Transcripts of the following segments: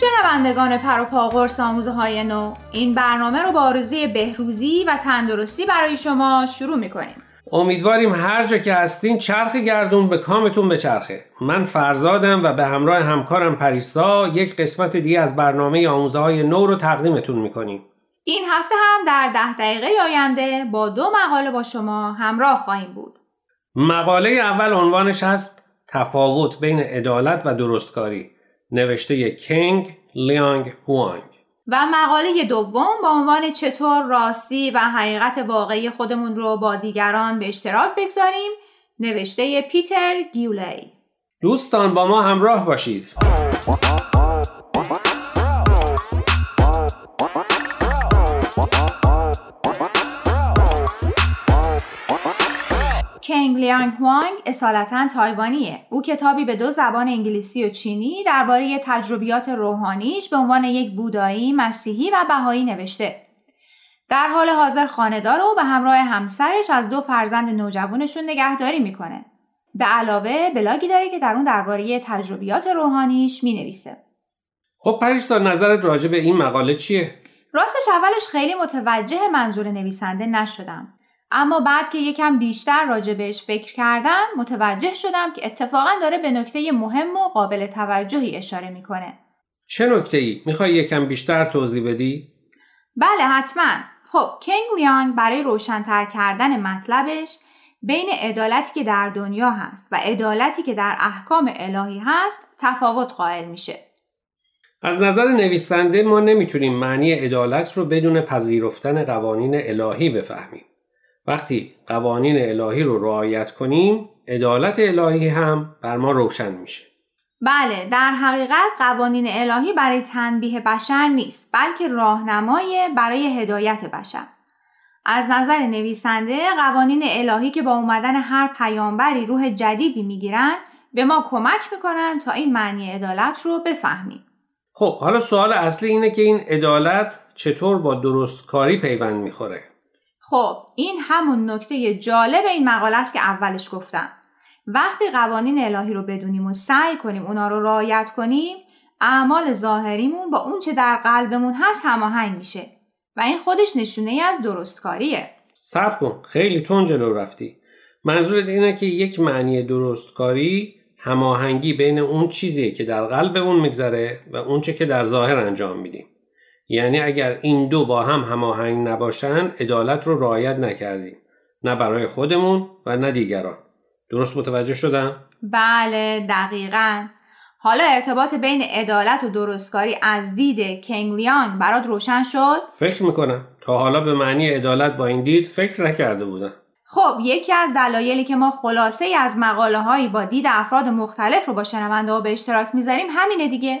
شنوندگان پر و پا قرص آموزه های نو این برنامه رو با آرزوی بهروزی و تندرستی برای شما شروع می‌کنیم. امیدواریم هر جا که هستین چرخ گردون به کامتون بچرخه. من فرزادم و به همراه همکارم پریسا یک قسمت دیگه از برنامه آموزه های نو رو تقدیمتون می‌کنیم. این هفته هم در ده دقیقه آینده با دو مقاله با شما همراه خواهیم بود. مقاله اول عنوانش هست تفاوت بین عدالت و درستکاری. نوشته کینگ لیانگ هوانگ. و مقاله دوم با عنوان چطور راستی و حقیقت واقعی خودمون رو با دیگران به اشتراک بگذاریم نوشته پیتر گیولی دوستان با ما همراه باشید. کنگ لیانگ هوانگ اصالتا تایوانیه. او کتابی به دو زبان انگلیسی و چینی درباره تجربیات روحانیش به عنوان یک بودایی، مسیحی و بهایی نوشته. در حال حاضر خانهدار و به همراه همسرش از دو فرزند نوجوانشون نگهداری می‌کنه. به علاوه بلاگی داره که در اون درباره تجربیات روحانیش می‌نویسه. خب پریسا نظرت راجع به این مقاله چیه؟ راستش اولش خیلی متوجه منظور نویسنده نشدم. اما بعد که یکم بیشتر راجع بهش فکر کردم متوجه شدم که اتفاقا داره به نکته مهم و قابل توجهی اشاره می‌کنه. چه نکته ای؟ می‌خوای یکم بیشتر توضیح بدی؟ بله حتما. خب کینگ لیانگ برای روشنتر کردن مطلبش بین عدالتی که در دنیا هست و عدالتی که در احکام الهی هست تفاوت قائل میشه. از نظر نویسنده ما نمی‌تونیم معنی عدالت رو بدون پذیرفتن قوانین الهی بفهمیم. وقتی قوانین الهی رو رعایت کنیم عدالت الهی هم بر ما روشن میشه. بله در حقیقت قوانین الهی برای تنبیه بشر نیست بلکه راهنمای برای هدایت بشر. از نظر نویسنده قوانین الهی که با اومدن هر پیامبری روح جدیدی می‌گیرن به ما کمک می‌کنن تا این معنی عدالت رو بفهمیم. خب حالا سوال اصلی اینه که این عدالت چطور با درستکاری پیوند می‌خوره؟ خب این همون نکته جالب این مقاله است که اولش گفتم. وقتی قوانین الهی رو بدونیم و سعی کنیم اونا رو رعایت کنیم اعمال ظاهریمون با اون چه در قلبمون هست هماهنگ میشه و این خودش نشونه ای از درستکاریه. صبر کن خیلی تون جلو رفتی. منظورت اینه که یک معنی درستکاری هماهنگی بین اون چیزیه که در قلبمون میگذره و اون چه که در ظاهر انجام میدیم. یعنی اگر این دو با هم هماهنگ نباشن عدالت رو رعایت نکردیم. نه برای خودمون و نه دیگران. درست متوجه شدم؟ بله دقیقا. حالا ارتباط بین عدالت و درستکاری از دید کنگلیان برات روشن شد؟ فکر می‌کنم. تا حالا به معنی عدالت با این دید فکر نکرده بودم. خب یکی از دلایلی که ما خلاصه ای از مقاله هایی با دید افراد مختلف رو با شنونده ها به اشتراک می‌ذاریم همینه دیگه.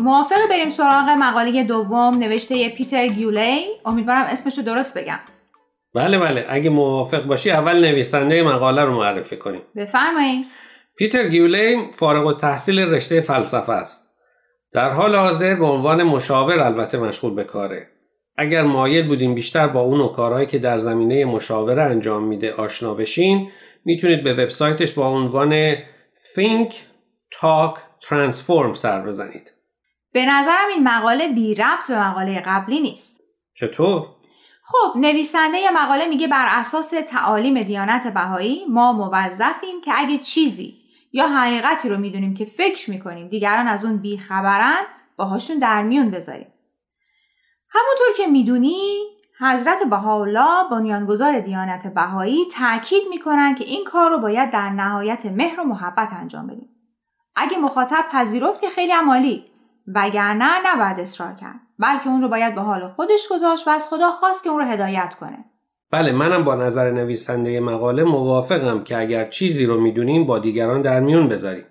موافق بریم سراغ مقاله دوم نوشته پیتر گیولی امیدوارم اسمشو درست بگم. بله بله. اگه موافق باشی اول نویسنده مقاله رو معرفی کنیم. بفرمایید پیتر گیولی فارغ و تحصیل رشته فلسفه است. در حال حاضر به عنوان مشاور البته مشغول به کاره. اگر مایل بودیم بیشتر با اون و کارهایی که در زمینه مشاوره انجام میده آشنا بشین می‌تونید به وبسایتش با عنوان Think Talk Transform سر بزنید. به نظرم این مقاله بی ربط به مقاله قبلی نیست. چطور؟ خب نویسنده یه مقاله میگه بر اساس تعالیم دیانت بهایی ما موظفیم که اگه چیزی یا حقیقتی رو می‌دونیم که فکر می‌کنیم دیگران از اون بیخبرن باهاشون در میون بذاریم. همونطور که می‌دونی حضرت بهاءالله بنیانگذار دیانت بهایی تاکید می‌کنن که این کار رو باید در نهایت مهر و محبت انجام بدیم اگه مخاطب پذیرفت که خیلی عمالی وگرنه نباید اصرار کرد بلکه اون رو باید به حال خودش گذاشت و از خدا خواست که اون رو هدایت کنه بله منم با نظر نویسنده مقاله موافقم که اگر چیزی رو می‌دونیم با دیگران در میون بذاریم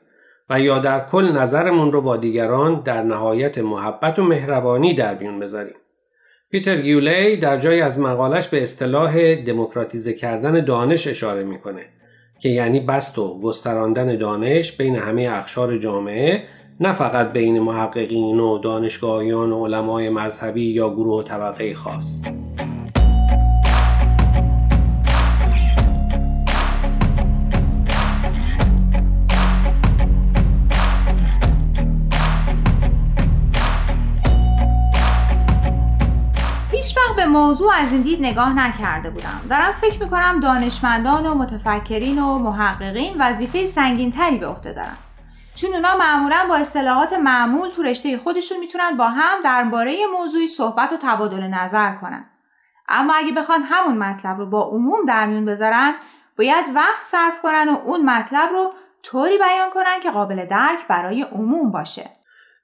و یا در کل نظرمون رو با دیگران در نهایت محبت و مهربانی در میون بذاریم. پیتر گیولی در جای از مقالش به اصطلاح دموکراتیزه کردن دانش اشاره می‌کنه که یعنی بست و گستراندن دانش بین همه اخشار جامعه نه فقط بین محققین و دانشگاهیان و علمای مذهبی یا گروه و طبقه خاص. به موضوع از این دید نگاه نکرده بودم دارم فکر می‌کنم دانشمندان و متفکرین و محققین وظیفه سنگین تری به عهده دارن چون اونا معمولا با اصطلاحات معمول تو رشته خودشون می‌تونن با هم درباره موضوعی صحبت و تبادل نظر کنن. اما اگه بخوان همون مطلب رو با عموم در میون بذارن باید وقت صرف کنن و اون مطلب رو طوری بیان کنن که قابل درک برای عموم باشه.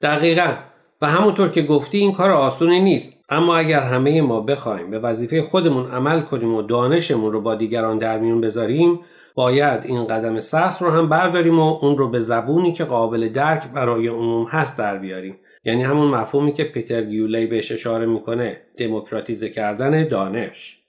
دقیقا. و همونطور که گفتی این کار آسونی نیست. اما اگر همه ما بخوایم به وظیفه خودمون عمل کنیم و دانشمون رو با دیگران در میون بذاریم باید این قدم سخت رو هم برداریم و اون رو به زبونی که قابل درک برای عموم هست در بیاریم. یعنی همون مفهومی که پیتر گیولی بهش اشاره می‌کنه دموکراتیزه کردن دانش.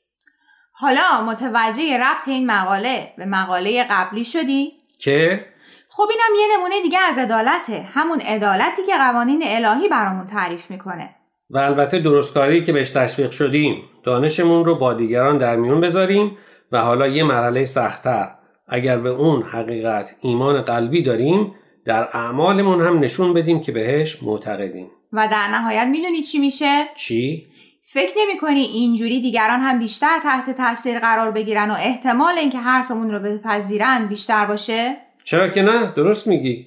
حالا متوجه ربط این مقاله به مقاله قبلی شدی؟ که؟ خب اینم یه نمونه دیگه از عدالته همون عدالتی که قوانین الهی برامون تعریف می‌کنه. و البته درستکاری که بهش تشویق شدیم. دانشمون رو با دیگران در میون بذاریم و حالا یه مرحله سختتر اگر به اون حقیقت ایمان قلبی داریم در اعمالمون هم نشون بدیم که بهش معتقدیم و در نهایت می‌دونی چی میشه؟ چی؟ فکر نمی کنی اینجوری دیگران هم بیشتر تحت تاثیر قرار بگیرن و احتمال اینکه حرفمون رو بپذیرن بیشتر باشه؟ چرا که نه درست میگی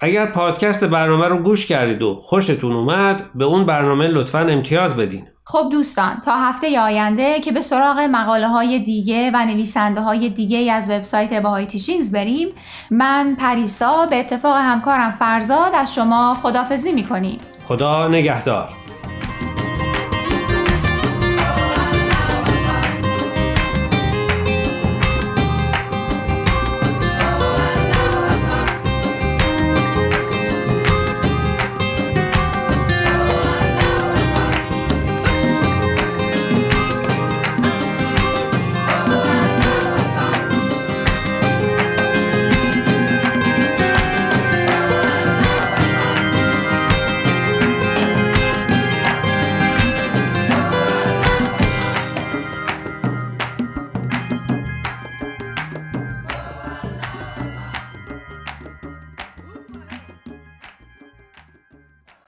اگر پادکست برنامه رو گوش کردید و خوشتون اومد به اون برنامه لطفا امتیاز بدین. خب دوستان تا هفته آینده که به سراغ مقاله های دیگه و نویسنده های دیگه از وبسایت Bahai Teachings بریم من پریسا به اتفاق همکارم فرزاد از شما خدافزی می‌کنیم. خدا نگهدار.